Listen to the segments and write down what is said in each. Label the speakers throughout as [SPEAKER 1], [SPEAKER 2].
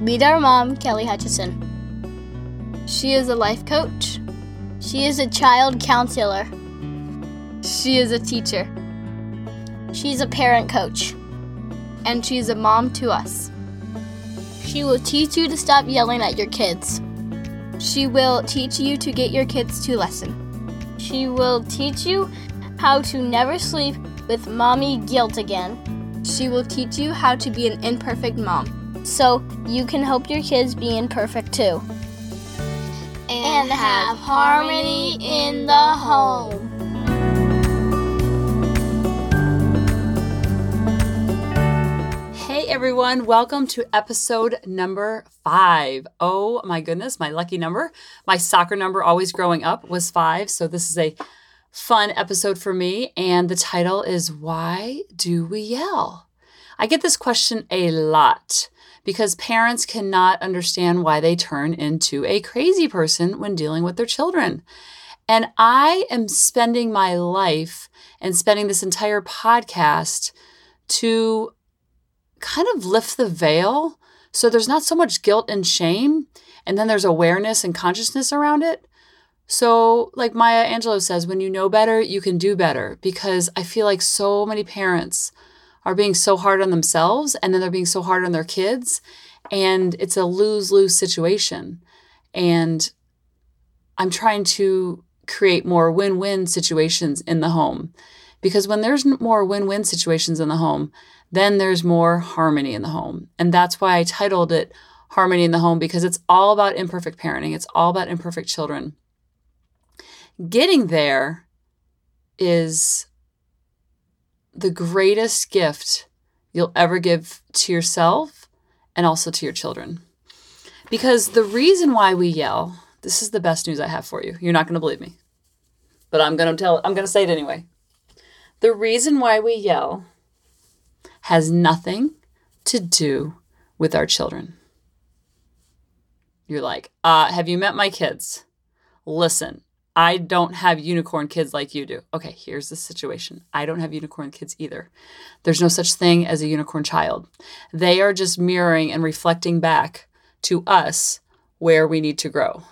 [SPEAKER 1] Meet our mom, Kelly Hutchison. She is a life coach. She is a child counselor. She is a teacher. She's a parent coach. And she's a mom to us. She will teach you to stop yelling at your kids. She will teach you to get your kids to listen. She will teach you how to never sleep with mommy guilt again. She will teach you how to be an imperfect mom so you can help your kids be imperfect too. And have harmony in the home.
[SPEAKER 2] Hey everyone, welcome to episode number five. Oh my goodness, my lucky number. My soccer number always growing up was five, so this is a fun episode for me. And the title is Why Do We Yell? I get this question a lot because parents cannot understand why they turn into a crazy person when dealing with their children. And I am spending my life and spending this entire podcast to kind of lift the veil so there's not so much guilt and shame, and then there's awareness and consciousness around it. So, like Maya Angelou says, when you know better, you can do better because I feel like so many parents are being so hard on themselves and then they're being so hard on their kids. And it's a lose lose situation. And I'm trying to create more win win situations in the home. Because when there's more win win situations in the home, then there's more harmony in the home. And that's why I titled it Harmony in the Home, because it's all about imperfect parenting, it's all about imperfect children. Getting there is the greatest gift you'll ever give to yourself and also to your children. Because the reason why we yell, this is the best news I have for you. You're not going to believe me. But I'm going to tell I'm going to say it anyway. The reason why we yell has nothing to do with our children. You're like, uh, have you met my kids? Listen, I don't have unicorn kids like you do. Okay, here's the situation. I don't have unicorn kids either. There's no such thing as a unicorn child. They are just mirroring and reflecting back to us where we need to grow.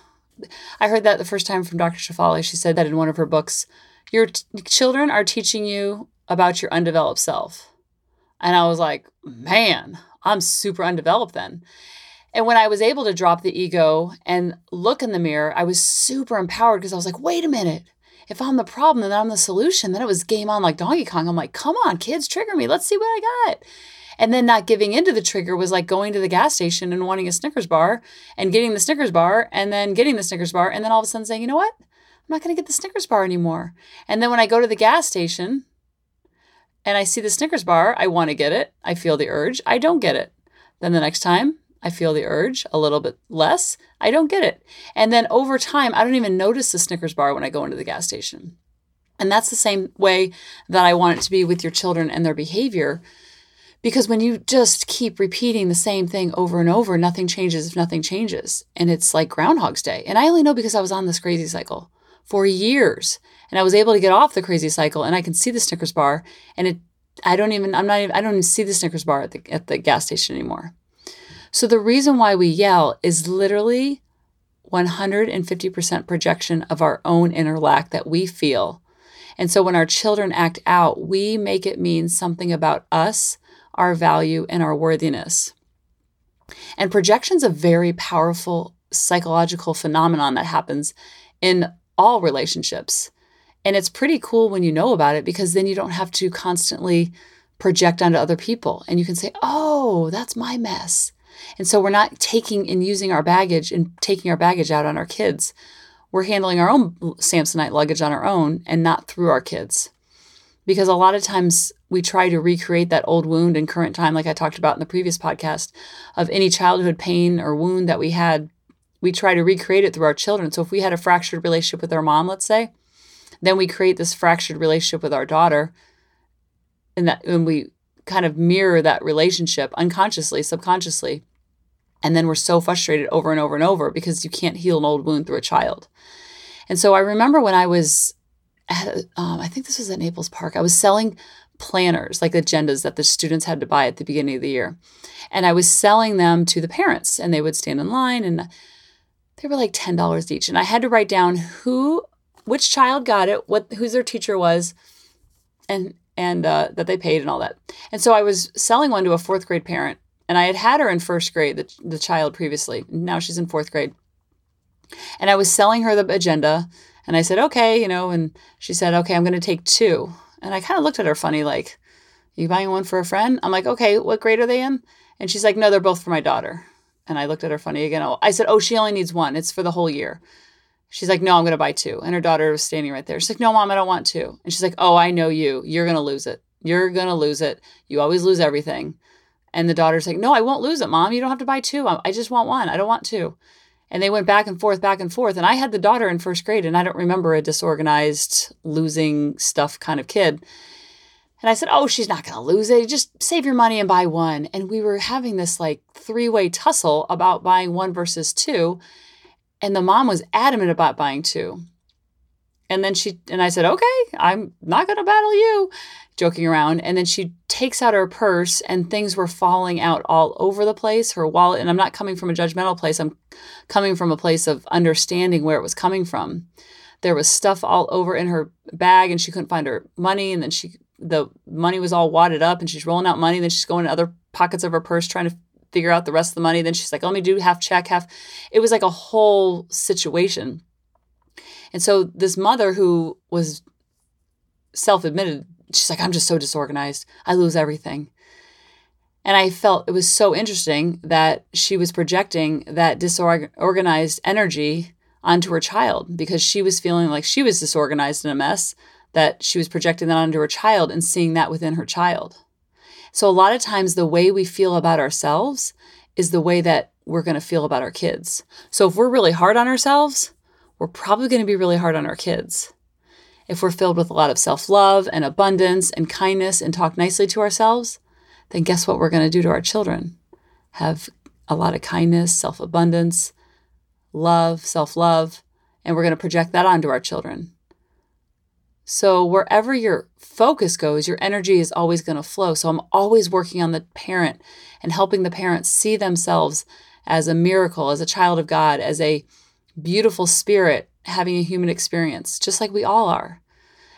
[SPEAKER 2] I heard that the first time from Dr. Shefali. She said that in one of her books. Your t- children are teaching you about your undeveloped self. And I was like, man, I'm super undeveloped then. And when I was able to drop the ego and look in the mirror, I was super empowered because I was like, wait a minute. If I'm the problem, then I'm the solution. Then it was game on like Donkey Kong. I'm like, come on, kids, trigger me. Let's see what I got. And then not giving into the trigger was like going to the gas station and wanting a Snickers bar and getting the Snickers bar and then getting the Snickers bar and then all of a sudden saying, you know what? I'm not going to get the Snickers bar anymore. And then when I go to the gas station and I see the Snickers bar, I want to get it. I feel the urge. I don't get it. Then the next time I feel the urge a little bit less. I don't get it. And then over time, I don't even notice the Snickers bar when I go into the gas station. And that's the same way that I want it to be with your children and their behavior. Because when you just keep repeating the same thing over and over, nothing changes if nothing changes. And it's like Groundhog's Day. And I only know because I was on this crazy cycle for years. And I was able to get off the crazy cycle and I can see the Snickers bar and it I don't even I'm not even I don't even see the Snickers bar at the at the gas station anymore. So the reason why we yell is literally 150% projection of our own inner lack that we feel. And so when our children act out, we make it mean something about us, our value, and our worthiness. And projection is a very powerful psychological phenomenon that happens in all relationships. And it's pretty cool when you know about it because then you don't have to constantly project onto other people. And you can say, oh, that's my mess. And so we're not taking and using our baggage and taking our baggage out on our kids. We're handling our own Samsonite luggage on our own and not through our kids. Because a lot of times we try to recreate that old wound in current time, like I talked about in the previous podcast, of any childhood pain or wound that we had. We try to recreate it through our children. So if we had a fractured relationship with our mom, let's say, then we create this fractured relationship with our daughter. And that when we kind of mirror that relationship unconsciously, subconsciously, and then we're so frustrated over and over and over because you can't heal an old wound through a child. And so I remember when I was at, um, I think this was at Naples Park, I was selling planners, like agendas that the students had to buy at the beginning of the year. And I was selling them to the parents, and they would stand in line, and they were like $10 each. And I had to write down who, which child got it, what, who's their teacher was, and, and uh, that they paid and all that. And so I was selling one to a fourth grade parent, and I had had her in first grade, the, the child previously. Now she's in fourth grade. And I was selling her the agenda, and I said, okay, you know, and she said, okay, I'm going to take two. And I kind of looked at her funny, like, you buying one for a friend? I'm like, okay, what grade are they in? And she's like, no, they're both for my daughter. And I looked at her funny again. I said, oh, she only needs one. It's for the whole year. She's like, no, I'm going to buy two. And her daughter was standing right there. She's like, no, mom, I don't want two. And she's like, oh, I know you. You're going to lose it. You're going to lose it. You always lose everything. And the daughter's like, no, I won't lose it, mom. You don't have to buy two. I just want one. I don't want two. And they went back and forth, back and forth. And I had the daughter in first grade, and I don't remember a disorganized, losing stuff kind of kid. And I said, Oh, she's not going to lose it. Just save your money and buy one. And we were having this like three way tussle about buying one versus two. And the mom was adamant about buying two. And then she, and I said, Okay, I'm not going to battle you, joking around. And then she takes out her purse and things were falling out all over the place, her wallet. And I'm not coming from a judgmental place, I'm coming from a place of understanding where it was coming from. There was stuff all over in her bag and she couldn't find her money. And then she the money was all wadded up and she's rolling out money. Then she's going to other pockets of her purse trying to figure out the rest of the money. Then she's like, let me do half check, half. It was like a whole situation. And so this mother who was self admitted, she's like, I'm just so disorganized. I lose everything. And I felt it was so interesting that she was projecting that disorganized energy onto her child because she was feeling like she was disorganized and a mess that she was projecting that onto her child and seeing that within her child. So, a lot of times, the way we feel about ourselves is the way that we're going to feel about our kids. So, if we're really hard on ourselves, we're probably going to be really hard on our kids. If we're filled with a lot of self love and abundance and kindness and talk nicely to ourselves, then guess what we're going to do to our children? Have a lot of kindness, self abundance, love, self love, and we're going to project that onto our children. So, wherever your focus goes, your energy is always going to flow. So, I'm always working on the parent and helping the parents see themselves as a miracle, as a child of God, as a beautiful spirit having a human experience, just like we all are.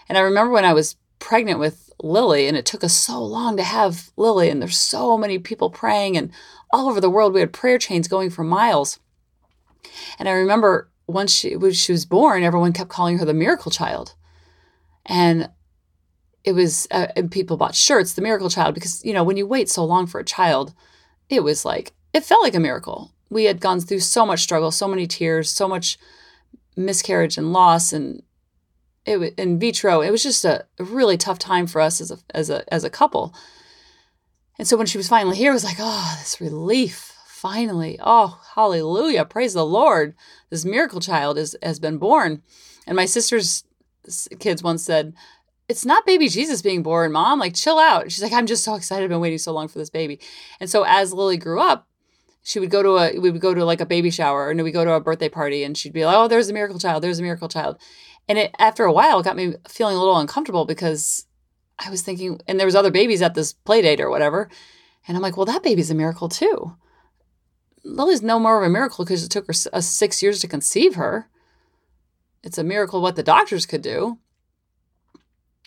[SPEAKER 2] And I remember when I was pregnant with Lily, and it took us so long to have Lily, and there's so many people praying, and all over the world, we had prayer chains going for miles. And I remember once she, when she was born, everyone kept calling her the miracle child and it was uh, and people bought shirts the miracle child because you know when you wait so long for a child it was like it felt like a miracle. We had gone through so much struggle so many tears so much miscarriage and loss and it was in vitro it was just a, really tough time for us as a as a as a couple. And so when she was finally here it was like oh this relief finally. Oh hallelujah. Praise the lord. This miracle child is has been born. And my sister's kids once said, it's not baby Jesus being born, mom. Like, chill out. She's like, I'm just so excited. I've been waiting so long for this baby. And so as Lily grew up, she would go to a, we would go to like a baby shower and we go to a birthday party and she'd be like, oh, there's a miracle child. There's a miracle child. And it, after a while, it got me feeling a little uncomfortable because I was thinking, and there was other babies at this play date or whatever. And I'm like, well, that baby's a miracle too. Lily's no more of a miracle because it took her six years to conceive her it's a miracle what the doctors could do.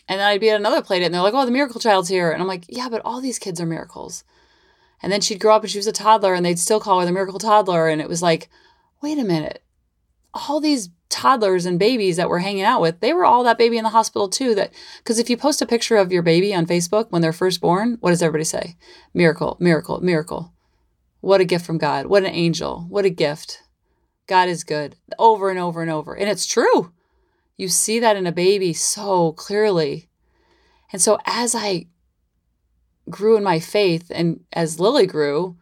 [SPEAKER 2] And then I'd be at another play date and they're like, oh, the miracle child's here. And I'm like, yeah, but all these kids are miracles. And then she'd grow up and she was a toddler and they'd still call her the miracle toddler. And it was like, wait a minute. All these toddlers and babies that we're hanging out with, they were all that baby in the hospital too. That because if you post a picture of your baby on Facebook when they're first born, what does everybody say? Miracle, miracle, miracle. What a gift from God. What an angel. What a gift. God is good over and over and over. And it's true. You see that in a baby so clearly. And so as I grew in my faith and as Lily grew,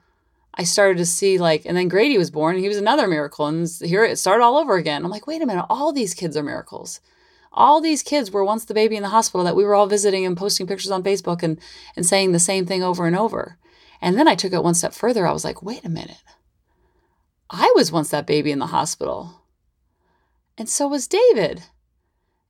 [SPEAKER 2] I started to see like, and then Grady was born and he was another miracle. And here it started all over again. I'm like, wait a minute, all these kids are miracles. All these kids were once the baby in the hospital that we were all visiting and posting pictures on Facebook and, and saying the same thing over and over. And then I took it one step further. I was like, wait a minute. I was once that baby in the hospital. And so was David.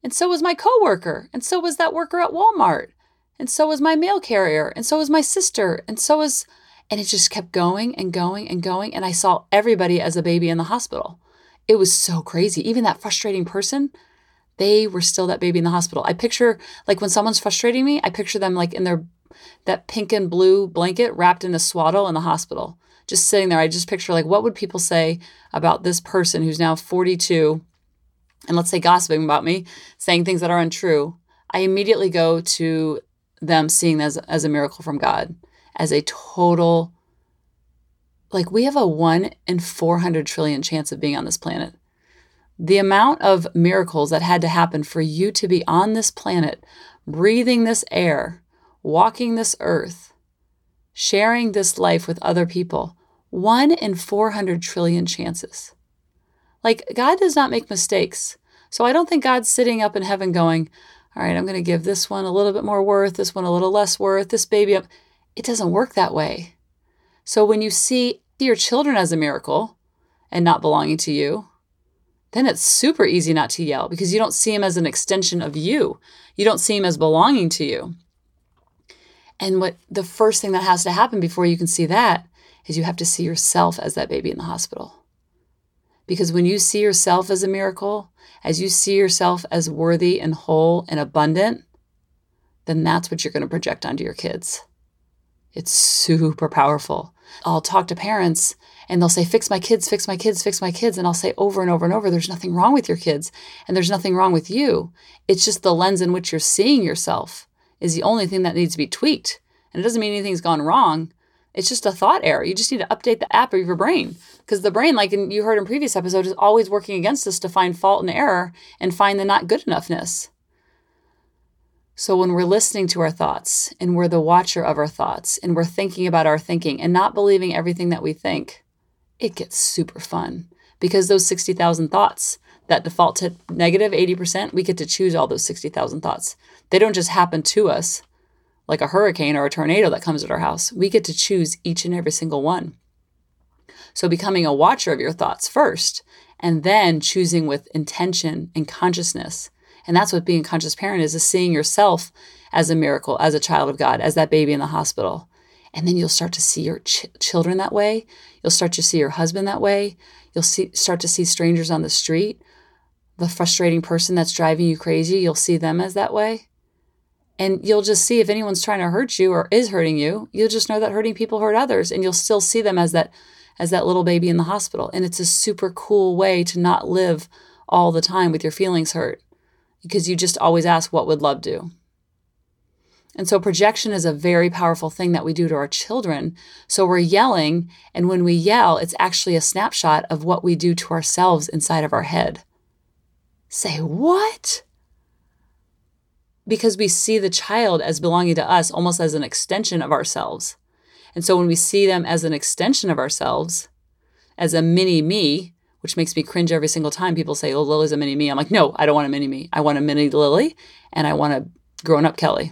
[SPEAKER 2] And so was my coworker. And so was that worker at Walmart. And so was my mail carrier. And so was my sister. And so was, and it just kept going and going and going. And I saw everybody as a baby in the hospital. It was so crazy. Even that frustrating person, they were still that baby in the hospital. I picture, like, when someone's frustrating me, I picture them like in their, that pink and blue blanket wrapped in a swaddle in the hospital just sitting there, I just picture like, what would people say about this person who's now 42 and let's say gossiping about me, saying things that are untrue? I immediately go to them seeing as, as a miracle from God, as a total, like we have a one in 400 trillion chance of being on this planet. The amount of miracles that had to happen for you to be on this planet, breathing this air, walking this earth, sharing this life with other people, one in 400 trillion chances. Like, God does not make mistakes. So I don't think God's sitting up in heaven going, all right, I'm going to give this one a little bit more worth, this one a little less worth, this baby. Up. It doesn't work that way. So when you see your children as a miracle and not belonging to you, then it's super easy not to yell because you don't see them as an extension of you. You don't see them as belonging to you. And what the first thing that has to happen before you can see that is you have to see yourself as that baby in the hospital. Because when you see yourself as a miracle, as you see yourself as worthy and whole and abundant, then that's what you're going to project onto your kids. It's super powerful. I'll talk to parents and they'll say, Fix my kids, fix my kids, fix my kids. And I'll say over and over and over, There's nothing wrong with your kids and there's nothing wrong with you. It's just the lens in which you're seeing yourself is the only thing that needs to be tweaked. And it doesn't mean anything's gone wrong. It's just a thought error. You just need to update the app of your brain because the brain, like you heard in previous episodes, is always working against us to find fault and error and find the not good enoughness. So when we're listening to our thoughts and we're the watcher of our thoughts and we're thinking about our thinking and not believing everything that we think, it gets super fun because those 60,000 thoughts that default to negative 80%, we get to choose all those 60,000 thoughts. They don't just happen to us like a hurricane or a tornado that comes at our house. We get to choose each and every single one. So becoming a watcher of your thoughts first, and then choosing with intention and consciousness. And that's what being a conscious parent is, is seeing yourself as a miracle, as a child of God, as that baby in the hospital. And then you'll start to see your ch- children that way. You'll start to see your husband that way. You'll see, start to see strangers on the street. The frustrating person that's driving you crazy, you'll see them as that way. And you'll just see if anyone's trying to hurt you or is hurting you, you'll just know that hurting people hurt others and you'll still see them as that as that little baby in the hospital. And it's a super cool way to not live all the time with your feelings hurt because you just always ask what would love do. And so projection is a very powerful thing that we do to our children. So we're yelling, and when we yell, it's actually a snapshot of what we do to ourselves inside of our head. Say, what? Because we see the child as belonging to us almost as an extension of ourselves. And so when we see them as an extension of ourselves, as a mini me, which makes me cringe every single time people say, Oh, Lily's a mini me. I'm like, No, I don't want a mini me. I want a mini Lily and I want a grown up Kelly.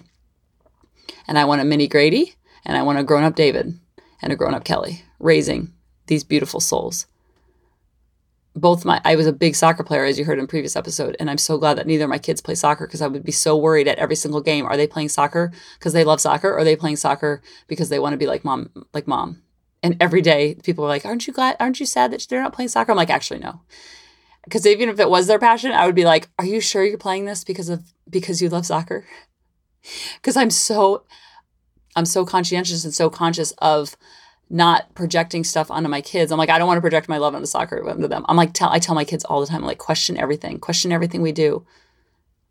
[SPEAKER 2] And I want a mini Grady and I want a grown up David and a grown up Kelly raising these beautiful souls both my I was a big soccer player as you heard in previous episode and I'm so glad that neither of my kids play soccer because I would be so worried at every single game. Are they playing soccer because they love soccer or are they playing soccer because they want to be like mom like mom? And every day people are like aren't you glad aren't you sad that they're not playing soccer? I'm like actually no. Because even if it was their passion I would be like are you sure you're playing this because of because you love soccer? Because I'm so I'm so conscientious and so conscious of not projecting stuff onto my kids. I'm like, I don't want to project my love onto soccer onto them. I'm like, tell, I tell my kids all the time, like, question everything, question everything we do.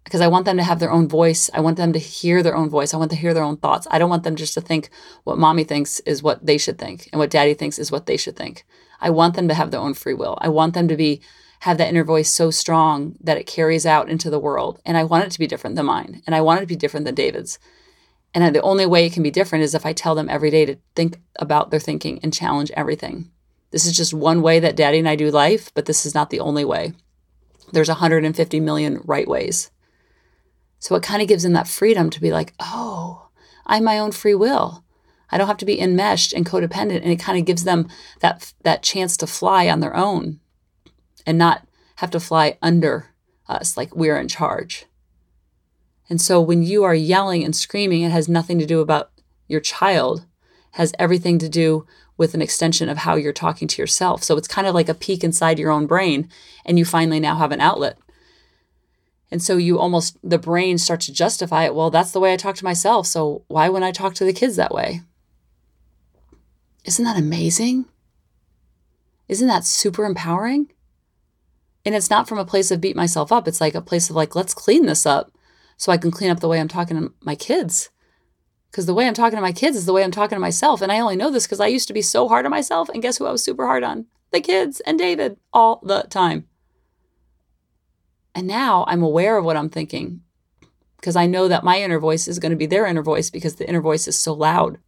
[SPEAKER 2] Because I want them to have their own voice. I want them to hear their own voice. I want to hear their own thoughts. I don't want them just to think what mommy thinks is what they should think and what daddy thinks is what they should think. I want them to have their own free will. I want them to be have that inner voice so strong that it carries out into the world. And I want it to be different than mine. And I want it to be different than David's. And the only way it can be different is if I tell them every day to think about their thinking and challenge everything. This is just one way that daddy and I do life, but this is not the only way. There's 150 million right ways. So it kind of gives them that freedom to be like, oh, I'm my own free will. I don't have to be enmeshed and codependent. And it kind of gives them that, that chance to fly on their own and not have to fly under us like we're in charge. And so when you are yelling and screaming, it has nothing to do about your child, it has everything to do with an extension of how you're talking to yourself. So it's kind of like a peek inside your own brain, and you finally now have an outlet. And so you almost, the brain starts to justify it. Well, that's the way I talk to myself. So why wouldn't I talk to the kids that way? Isn't that amazing? Isn't that super empowering? And it's not from a place of beat myself up. It's like a place of like, let's clean this up so I can clean up the way I'm talking to my kids. Because the way I'm talking to my kids is the way I'm talking to myself. And I only know this because I used to be so hard on myself. And guess who I was super hard on? The kids and David all the time. And now I'm aware of what I'm thinking because I know that my inner voice is going to be their inner voice because the inner voice is so loud.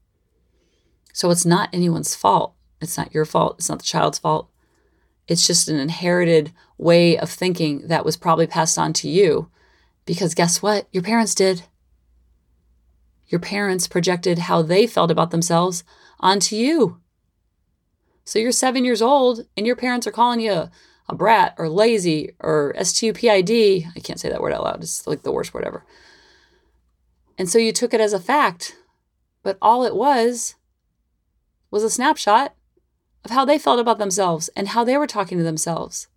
[SPEAKER 2] So it's not anyone's fault. It's not your fault. It's not the child's fault. It's just an inherited way of thinking that was probably passed on to you because guess what? Your parents did. Your parents projected how they felt about themselves onto you. So you're seven years old and your parents are calling you a, brat or lazy or S-T-U-P-I-D. I can't say that word out loud. It's like the worst word ever. And so you took it as a fact. But all it was was a snapshot of how they felt about themselves and how they were talking to themselves.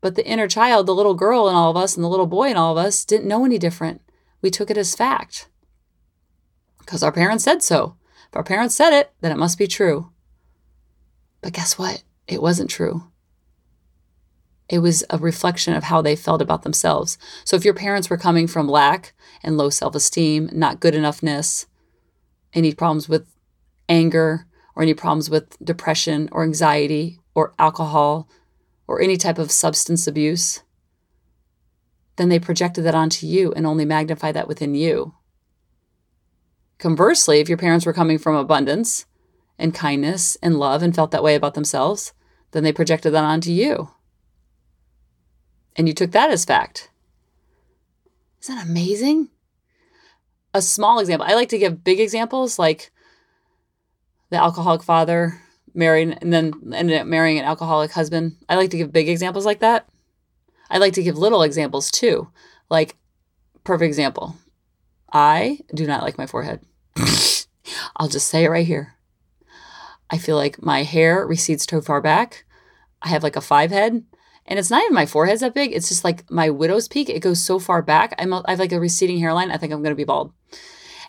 [SPEAKER 2] But the inner child, the little girl in all of us and the little boy in all of us, didn't know any different. We took it as fact because our parents said so. If our parents said it, then it must be true. But guess what? It wasn't true. It was a reflection of how they felt about themselves. So if your parents were coming from lack and low self esteem, not good enoughness, any problems with anger, or any problems with depression or anxiety or alcohol or any type of substance abuse, then they projected that onto you and only magnified that within you. Conversely, if your parents were coming from abundance and kindness and love and felt that way about themselves, then they projected that onto you. And you took that as fact. Isn't that amazing? A small example. I like to give big examples like the alcoholic father married and then ended up marrying an alcoholic husband. I like to give big examples like that. I like to give little examples too. Like, perfect example. I do not like my forehead. I'll just say it right here. I feel like my hair recedes too far back. I have like a five head, and it's not even my forehead's that big. It's just like my widow's peak. It goes so far back. I'm, I have like a receding hairline. I think I'm going to be bald.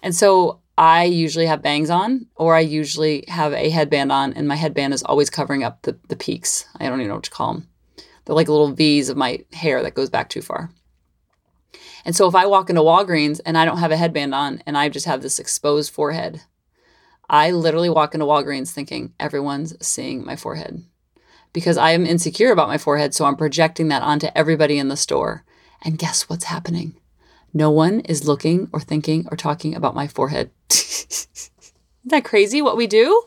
[SPEAKER 2] And so I usually have bangs on, or I usually have a headband on, and my headband is always covering up the, the peaks. I don't even know what to call them. They're like little V's of my hair that goes back too far. And so if I walk into Walgreens and I don't have a headband on and I just have this exposed forehead, I literally walk into Walgreens thinking everyone's seeing my forehead because I am insecure about my forehead. So I'm projecting that onto everybody in the store. And guess what's happening? No one is looking or thinking or talking about my forehead. Isn't that crazy what we do?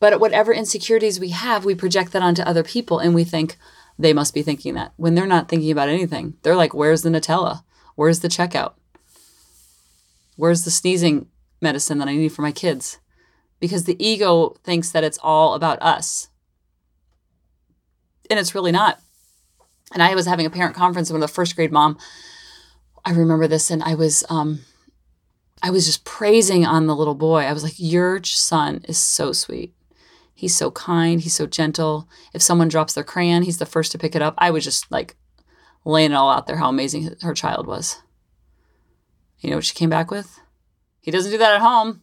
[SPEAKER 2] But whatever insecurities we have, we project that onto other people and we think they must be thinking that when they're not thinking about anything. They're like, where's the Nutella? Where's the checkout? Where's the sneezing medicine that I need for my kids? Because the ego thinks that it's all about us. And it's really not. And I was having a parent conference with a first grade mom I remember this, and I was um, I was just praising on the little boy. I was like, "Your son is so sweet. He's so kind. He's so gentle. If someone drops their crayon, he's the first to pick it up." I was just like laying it all out there how amazing her child was. You know what she came back with? He doesn't do that at home.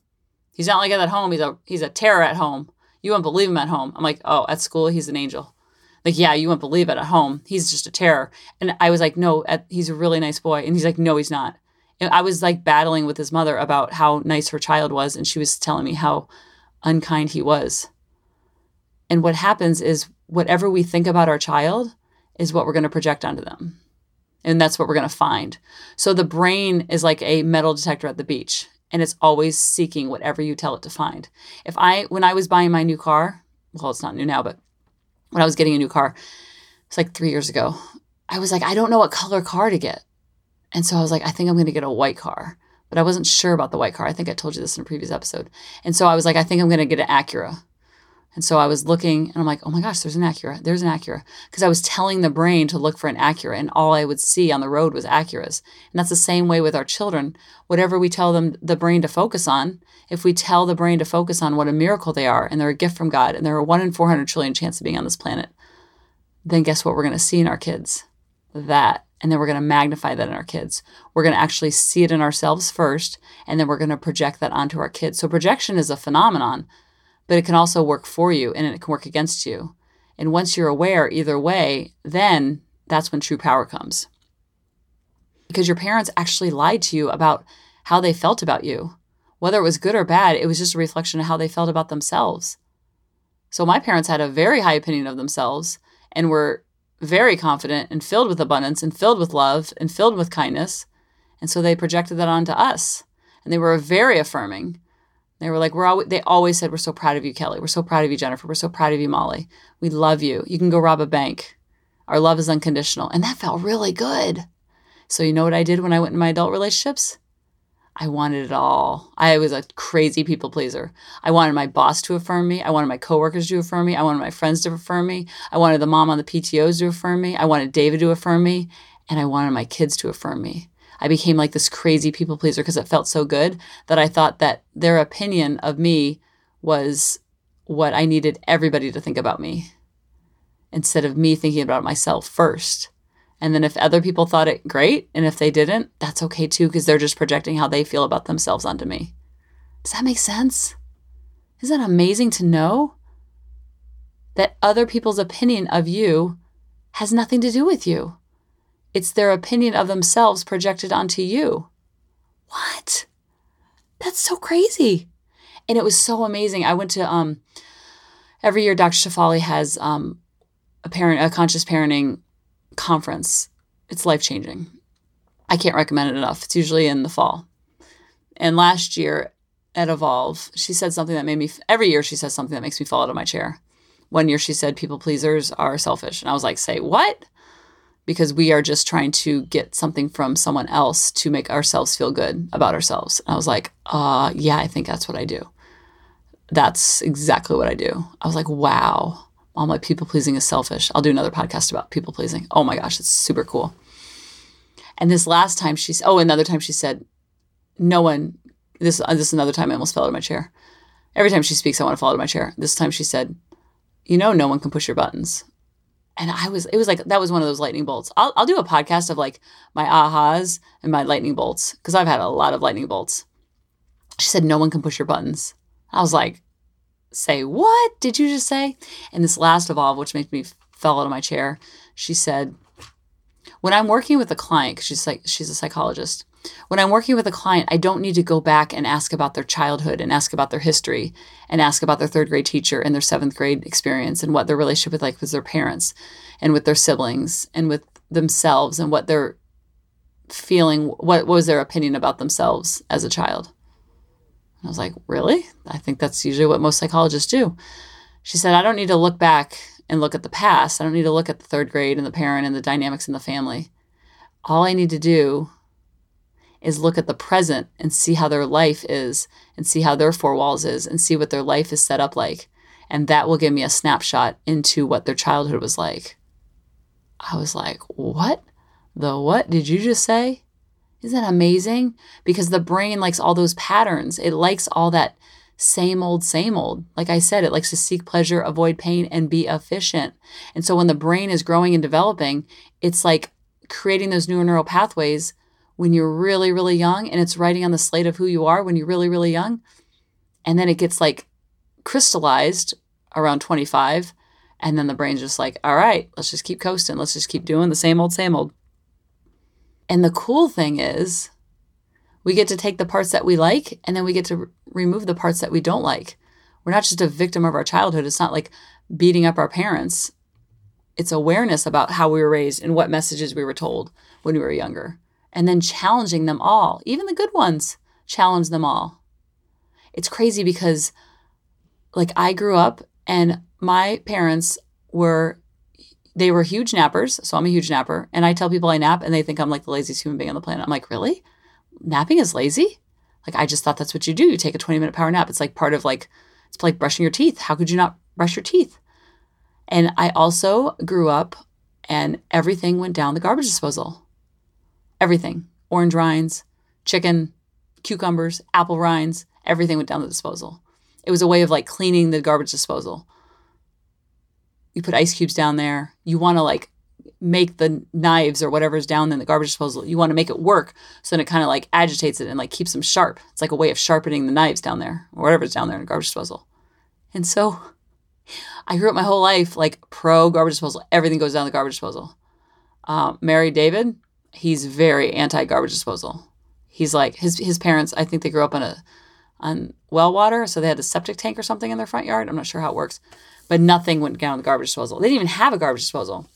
[SPEAKER 2] He's not like that at home. He's a he's a terror at home. You won't believe him at home. I'm like, oh, at school he's an angel like, yeah, you won't believe it at home. He's just a terror. And I was like, no, he's a really nice boy. And he's like, no, he's not. And I was like battling with his mother about how nice her child was. And she was telling me how unkind he was. And what happens is whatever we think about our child is what we're going to project onto them. And that's what we're going to find. So the brain is like a metal detector at the beach and it's always seeking whatever you tell it to find. If I, when I was buying my new car, well, it's not new now, but when I was getting a new car. It's like three years ago. I was like, I don't know what color car to get. And so I was like, I think I'm going to get a white car. But I wasn't sure about the white car. I think I told you this in a previous episode. And so I was like, I think I'm going to get an Acura. And so I was looking and I'm like, oh my gosh, there's an Acura. There's an Acura. Because I was telling the brain to look for an Acura and all I would see on the road was Acuras. And that's the same way with our children. Whatever we tell them the brain to focus on, if we tell the brain to focus on what a miracle they are and they're a gift from God and they're a one in 400 trillion chance of being on this planet, then guess what we're going to see in our kids? That. And then we're going to magnify that in our kids. We're going to actually see it in ourselves first, and then we're going to project that onto our kids. So projection is a phenomenon but it can also work for you and it can work against you. And once you're aware either way, then that's when true power comes. Because your parents actually lied to you about how they felt about you. Whether it was good or bad, it was just a reflection of how they felt about themselves. So my parents had a very high opinion of themselves and were very confident and filled with abundance and filled with love and filled with kindness. And so they projected that onto us. And they were very affirming. They were like, we're always, they always said, we're so proud of you, Kelly. We're so proud of you, Jennifer. We're so proud of you, Molly. We love you. You can go rob a bank. Our love is unconditional. And that felt really good. So, you know what I did when I went in my adult relationships? I wanted it all. I was a crazy people pleaser. I wanted my boss to affirm me. I wanted my coworkers to affirm me. I wanted my friends to affirm me. I wanted the mom on the PTOs to affirm me. I wanted David to affirm me. And I wanted my kids to affirm me. I became like this crazy people pleaser because it felt so good that I thought that their opinion of me was what I needed everybody to think about me instead of me thinking about myself first. And then if other people thought it great, and if they didn't, that's okay too, because they're just projecting how they feel about themselves onto me. Does that make sense? Isn't that amazing to know? That other people's opinion of you has nothing to do with you. It's their opinion of themselves projected onto you. What? That's so crazy. And it was so amazing. I went to um every year Dr. Shefali has um a parent a conscious parenting conference. It's life-changing. I can't recommend it enough. It's usually in the fall. And last year at Evolve, she said something that made me every year she says something that makes me fall out of my chair. One year she said people pleasers are selfish. And I was like, say what? Because we are just trying to get something from someone else to make ourselves feel good about ourselves. And I was like, uh, yeah, I think that's what I do. That's exactly what I do. I was like, wow, all my people pleasing is selfish. I'll do another podcast about people pleasing. Oh my gosh, it's super cool. And this last time she oh, another time she said, no one, this, uh, this is another time I almost fell out of my chair. Every time she speaks, I want to fall out of my chair. This time she said, you know, no one can push your buttons and I was, it was like, that was one of those lightning bolts. I'll, I'll do a podcast of like my ahas and my lightning bolts because I've had a lot of lightning bolts. She said, no one can push your buttons. I was like, say, what did you just say? And this last evolve, which made me fell out of my chair, she said, when I'm working with a client, because she's like, she's a psychologist, when I'm working with a client, I don't need to go back and ask about their childhood and ask about their history and ask about their third grade teacher and their seventh grade experience and what their relationship with like with their parents and with their siblings and with themselves and what they're feeling what, what was their opinion about themselves as a child. I was like, really? I think that's usually what most psychologists do. She said, I don't need to look back and look at the past. I don't need to look at the third grade and the parent and the dynamics in the family. All I need to do is look at the present and see how their life is and see how their four walls is and see what their life is set up like. And that will give me a snapshot into what their childhood was like. I was like, what? The what did you just say? Isn't that amazing? Because the brain likes all those patterns. It likes all that same old, same old. Like I said, it likes to seek pleasure, avoid pain, and be efficient. And so when the brain is growing and developing, it's like creating those new neural pathways when you're really, really young and it's writing on the slate of who you are when you're really, really young. And then it gets like crystallized around 25. And then the brain's just like, all right, let's just keep coasting. Let's just keep doing the same old, same old. And the cool thing is, we get to take the parts that we like and then we get to r- remove the parts that we don't like. We're not just a victim of our childhood. It's not like beating up our parents. It's awareness about how we were raised and what messages we were told when we were younger and then challenging them all, even the good ones, challenge them all. It's crazy because, like, I grew up and my parents were, they were huge nappers. So I'm a huge napper. And I tell people I nap and they think I'm like the laziest human being on the planet. I'm like, really? Napping is lazy? Like, I just thought that's what you do. You take a 20 minute power nap. It's like part of like, it's like brushing your teeth. How could you not brush your teeth. And I also grew up and everything went down the garbage disposal. Everything. Orange rinds, chicken, cucumbers, apple rinds, everything went down the disposal. It was a way of like cleaning the garbage disposal. You put ice cubes down there. You want to like make the knives or whatever's down in the garbage disposal. You want to make it work so then it kind of like agitates it and like keeps them sharp. It's like a way of sharpening the knives down there or whatever's down there in the garbage disposal. And so I grew up my whole life like pro garbage disposal. Everything goes down the garbage disposal. Uh, Mary David, he's very anti garbage disposal. He's like his his parents. I think they grew up on a on well water, so they had a septic tank or something in their front yard. I'm not sure how it works, but nothing went down the garbage disposal. They didn't even have a garbage disposal.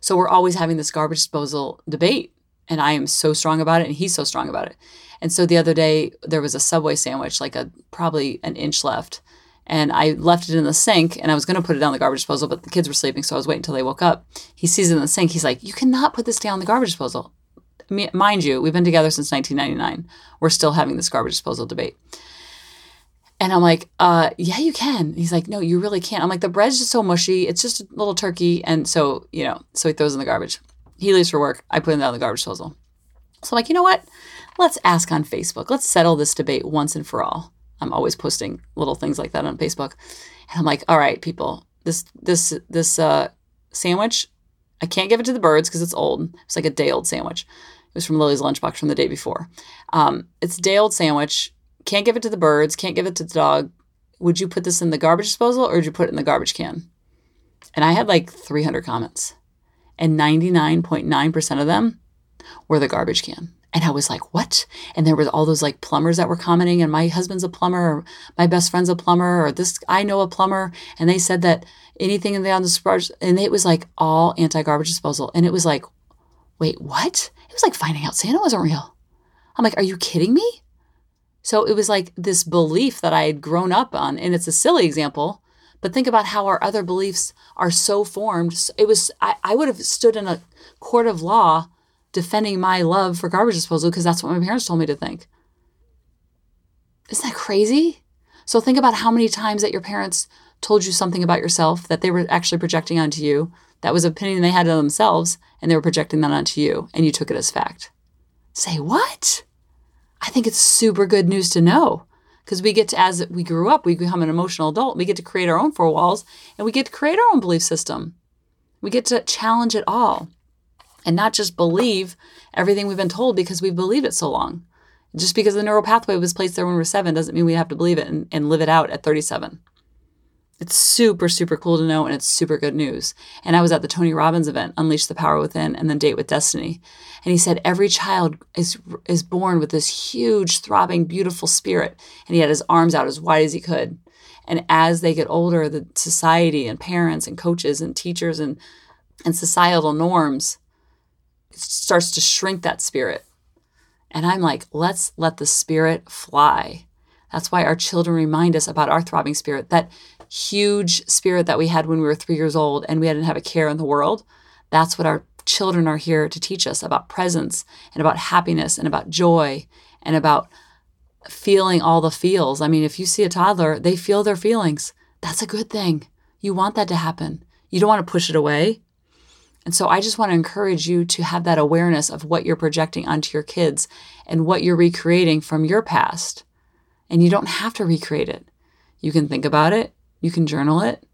[SPEAKER 2] So we're always having this garbage disposal debate, and I am so strong about it, and he's so strong about it. And so the other day there was a Subway sandwich, like a probably an inch left, and I left it in the sink and I was going to put it down the garbage disposal, but the kids were sleeping, so I was waiting until they woke up. He sees it in the sink. He's like, "You cannot put this down the garbage disposal." Mind you, we've been together since 1999. We're still having this garbage disposal debate. And I'm like, uh, yeah, you can. He's like, no, you really can't. I'm like, the bread's just so mushy. It's just a little turkey. And so, you know, so he throws in the garbage. He leaves for work. I put it down the garbage disposal. So I'm like, you know what? Let's ask on Facebook. Let's settle this debate once and for all. I'm always posting little things like that on Facebook. And I'm like, all right, people, this this this uh, sandwich, I can't give it to the birds because it's old. It's like a day old sandwich. It was from Lily's lunchbox from the day before. Um, it's a day old sandwich. Can't give it to the birds. Can't give it to the dog. Would you put this in the garbage disposal or would you put it in the garbage can? And I had like 300 comments, and 99.9% of them were the garbage can. And I was like, what? And there was all those like plumbers that were commenting, and my husband's a plumber, or my best friend's a plumber, or this I know a plumber, and they said that anything in the on the sparge, and it was like all anti-garbage disposal. And it was like, wait, what? It was like finding out Santa wasn't real. I'm like, are you kidding me? So it was like this belief that I had grown up on, and it's a silly example, but think about how our other beliefs are so formed. It was I, I would have stood in a court of law defending my love for garbage disposal because that's what my parents told me to think. Isn't that crazy? So think about how many times that your parents told you something about yourself that they were actually projecting onto you. That was an opinion they had of themselves, and they were projecting that onto you, and you took it as fact. Say what? I think it's super good news to know because we get to, as we grew up, we become an emotional adult. We get to create our own four walls, and we get to create our own belief system. We get to challenge it all and not just believe everything we've been told because we've believed it so long. Just because the neural pathway was placed there when we are seven doesn't mean we have to believe it and, and live it out at 37. It's super, super cool to know, and it's super good news. And I was at the Tony Robbins event, Unleash the Power Within, and then Date with Destiny. And he said every child is is born with this huge, throbbing, beautiful spirit. And he had his arms out as wide as he could. And as they get older, the society and parents and coaches and teachers and and societal norms starts to shrink that spirit. And I'm like, let's let the spirit fly. That's why our children remind us about our throbbing spirit, that huge spirit that we had when we were three years old and we didn't have a care in the world. That's what our children are here to teach us about presence and about happiness and about joy and about feeling all the feels. I mean, if you see a toddler, they feel their feelings. That's a good thing. You want that to happen. You don't want to push it away. And so I just want to encourage you to have that awareness of what you're projecting onto your kids and what you're recreating from your past. And you don't have to recreate it. You can think about it, you can journal it,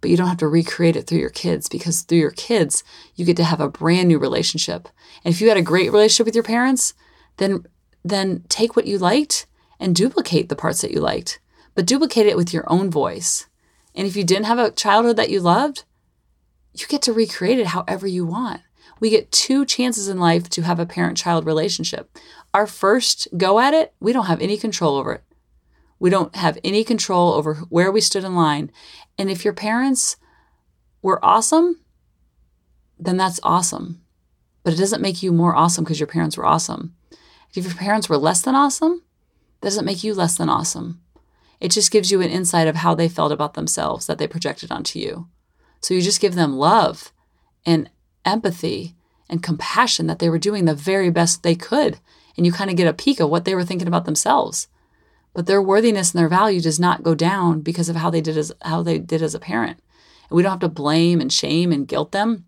[SPEAKER 2] but you don't have to recreate it through your kids because through your kids, you get to have a brand new relationship. And if you had a great relationship with your parents, then then take what you liked and duplicate the parts that you liked, but duplicate it with your own voice. And if you didn't have a childhood that you loved, you get to recreate it however you want. We get two chances in life to have a parent child relationship. Our first go at it, we don't have any control over it. We don't have any control over where we stood in line. And if your parents were awesome, then that's awesome. But it doesn't make you more awesome because your parents were awesome. If your parents were less than awesome, that doesn't make you less than awesome. It just gives you an insight of how they felt about themselves that they projected onto you. So you just give them love and empathy and compassion that they were doing the very best they could. And you kind of get a peek of what they were thinking about themselves. but their worthiness and their value does not go down because of how they did as how they did as a parent. And we don't have to blame and shame and guilt them.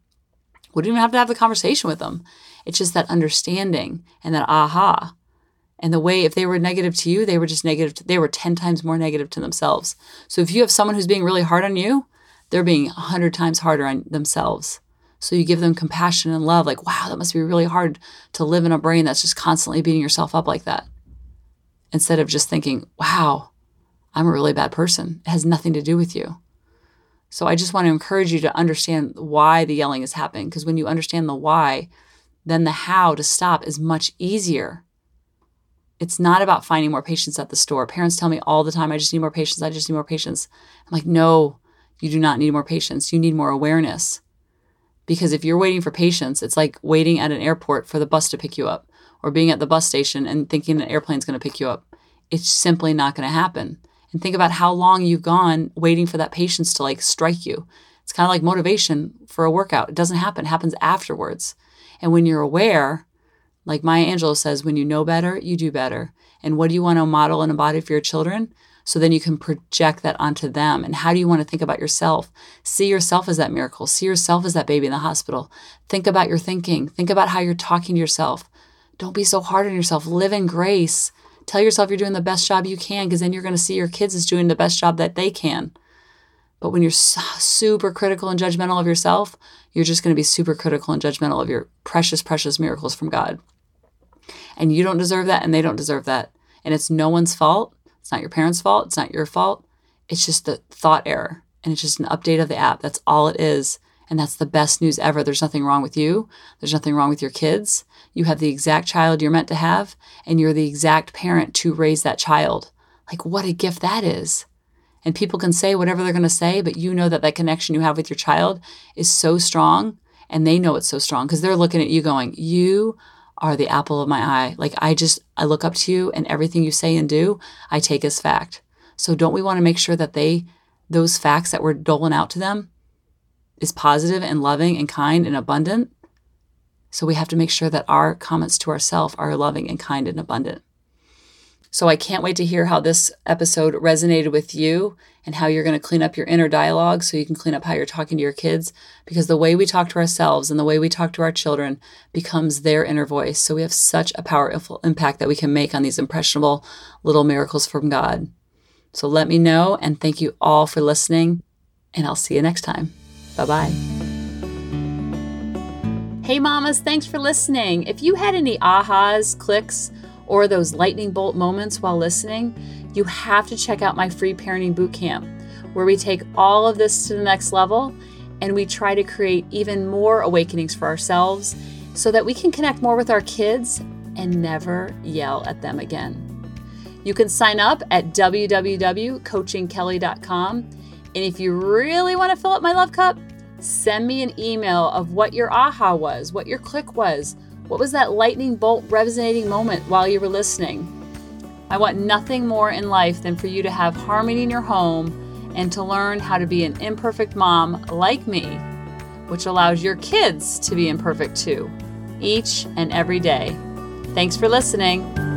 [SPEAKER 2] We don't even have to have the conversation with them. It's just that understanding and that aha. And the way if they were negative to you, they were just negative. To, they were 10 times more negative to themselves. So if you have someone who's being really hard on you, they're being 100 times harder on themselves. So you give them compassion and love, like, wow, that must be really hard to live in a brain that's just constantly beating yourself up like that. Instead of just thinking, wow, I'm a really bad person. It has nothing to do with you. So I just want to encourage you to understand why the yelling is happening. Because when you understand the why, then the how to stop is much easier. It's not about finding more patience at the store. Parents tell me all the time, I just need more patience. I just need more patience. I'm like, no, you do not need more patience. You need more awareness. Because if you're waiting for patience, it's like waiting at an airport for the bus to pick you up or being at the bus station and thinking an airplane's going to pick you up. It's simply not going to happen. And think about how long you've gone waiting for that patience to like strike you. It's kind of like motivation for a workout. It doesn't happen, it happens afterwards. And when you're aware, like Maya Angelou says, when you know better, you do better. And what do you want to model and embody for your children? So then you can project that onto them. And how do you want to think about yourself? See yourself as that miracle. See yourself as that baby in the hospital. Think about your thinking. Think about how you're talking to yourself. Don't be so hard on yourself. Live in grace. Tell yourself you're doing the best job you can because then you're going to see your kids as doing the best job that they can. But when you're super critical and judgmental of yourself, you're just going to be super critical and judgmental of your precious, precious miracles from God. And you don't deserve that, and they don't deserve that. And it's no one's fault. It's not your parents' fault. It's not your fault. It's just the thought error. And it's just an update of the app. That's all it is. And that's the best news ever. There's nothing wrong with you. There's nothing wrong with your kids. You have the exact child you're meant to have, and you're the exact parent to raise that child. Like, what a gift that is. And people can say whatever they're going to say, but you know that that connection you have with your child is so strong, and they know it's so strong because they're looking at you going, You are the apple of my eye. Like I just, I look up to you and everything you say and do, I take as fact. So don't we want to make sure that they, those facts that we're doling out to them is positive and loving and kind and abundant? So we have to make sure that our comments to ourselves are loving and kind and abundant. So I can't wait to hear how this episode resonated with you and how you're going to clean up your inner dialogue so you can clean up how you're talking to your kids because the way we talk to ourselves and the way we talk to our children becomes their inner voice. So we have such a powerful impact that we can make on these impressionable little miracles from God. So let me know and thank you all for listening and I'll see you next time. Bye-bye. Hey mamas, thanks for listening. If you had any ahas, clicks, or those lightning bolt moments while listening, you have to check out my free parenting bootcamp, where we take all of this to the next level and we try to create even more awakenings for ourselves so that we can connect more with our kids and never yell at them again. You can sign up at www.coachingkelly.com. And if you really want to fill up my love cup, send me an email of what your aha was, what your click was, what was that lightning bolt resonating moment while you were listening? I want nothing more in life than for you to have harmony in your home and to learn how to be an imperfect mom like me, which allows your kids to be imperfect too, each and every day. Thanks for listening.